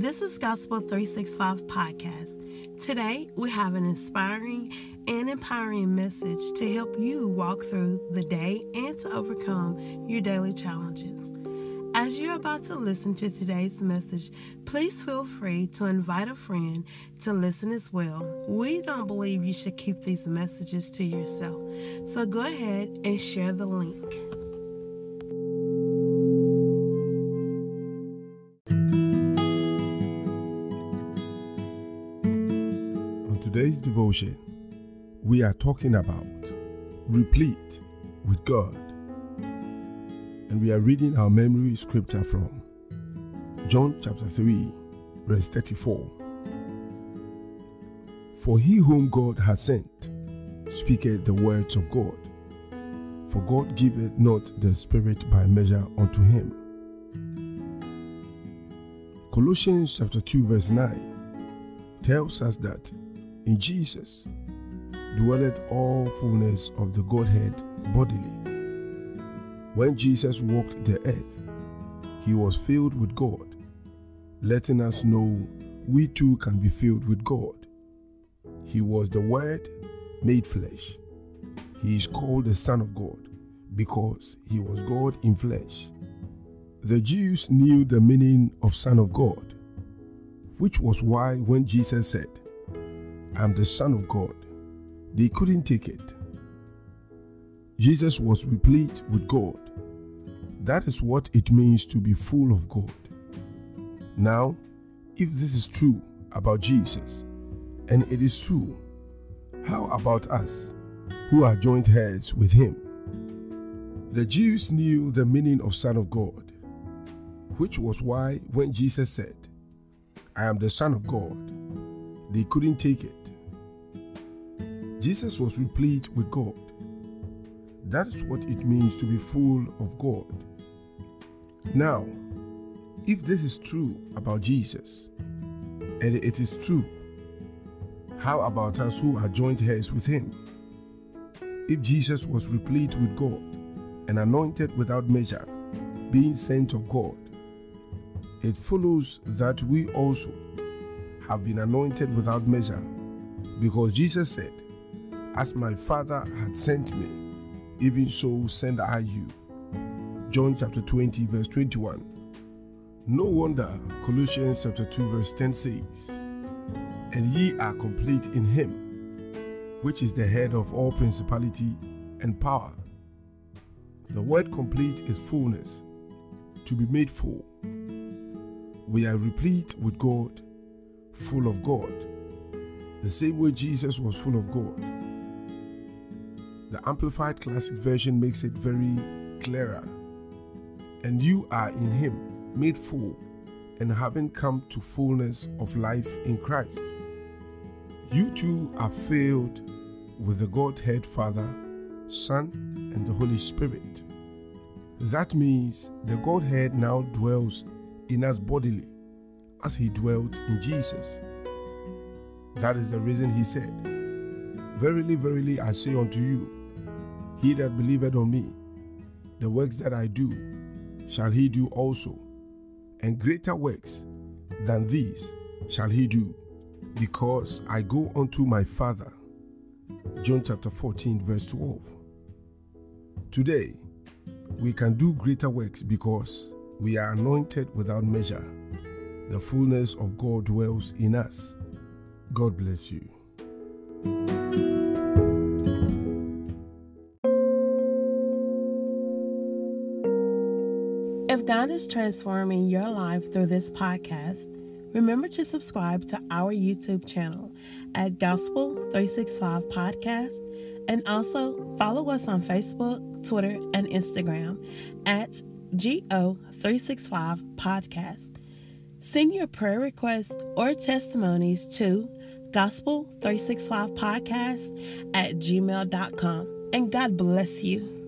This is Gospel 365 Podcast. Today, we have an inspiring and empowering message to help you walk through the day and to overcome your daily challenges. As you're about to listen to today's message, please feel free to invite a friend to listen as well. We don't believe you should keep these messages to yourself, so go ahead and share the link. Today's devotion, we are talking about replete with God. And we are reading our memory scripture from John chapter 3, verse 34. For he whom God hath sent speaketh the words of God, for God giveth not the Spirit by measure unto him. Colossians chapter 2, verse 9 tells us that in Jesus dwelleth all fullness of the Godhead bodily. When Jesus walked the earth, he was filled with God, letting us know we too can be filled with God. He was the Word made flesh. He is called the Son of God because he was God in flesh. The Jews knew the meaning of Son of God, which was why when Jesus said, I'm the Son of God. They couldn't take it. Jesus was replete with God. That is what it means to be full of God. Now, if this is true about Jesus, and it is true, how about us who are joint heirs with him? The Jews knew the meaning of Son of God, which was why when Jesus said, I am the Son of God, they couldn't take it. Jesus was replete with God. That is what it means to be full of God. Now, if this is true about Jesus, and it is true, how about us who are joint heirs with him? If Jesus was replete with God and anointed without measure, being sent of God, it follows that we also have been anointed without measure because Jesus said, as my Father had sent me, even so send I you. John chapter 20, verse 21. No wonder Colossians chapter 2, verse 10 says, And ye are complete in him, which is the head of all principality and power. The word complete is fullness, to be made full. We are replete with God, full of God, the same way Jesus was full of God. The Amplified Classic Version makes it very clearer. And you are in Him, made full, and having come to fullness of life in Christ. You too are filled with the Godhead Father, Son, and the Holy Spirit. That means the Godhead now dwells in us bodily, as He dwelt in Jesus. That is the reason He said, Verily, verily, I say unto you, he that believeth on me, the works that I do, shall he do also, and greater works than these shall he do, because I go unto my Father. John chapter 14, verse 12. Today, we can do greater works because we are anointed without measure. The fullness of God dwells in us. God bless you. If God is transforming your life through this podcast, remember to subscribe to our YouTube channel at Gospel 365 Podcast and also follow us on Facebook, Twitter, and Instagram at GO365 Podcast. Send your prayer requests or testimonies to Gospel365 Podcast at gmail.com. And God bless you.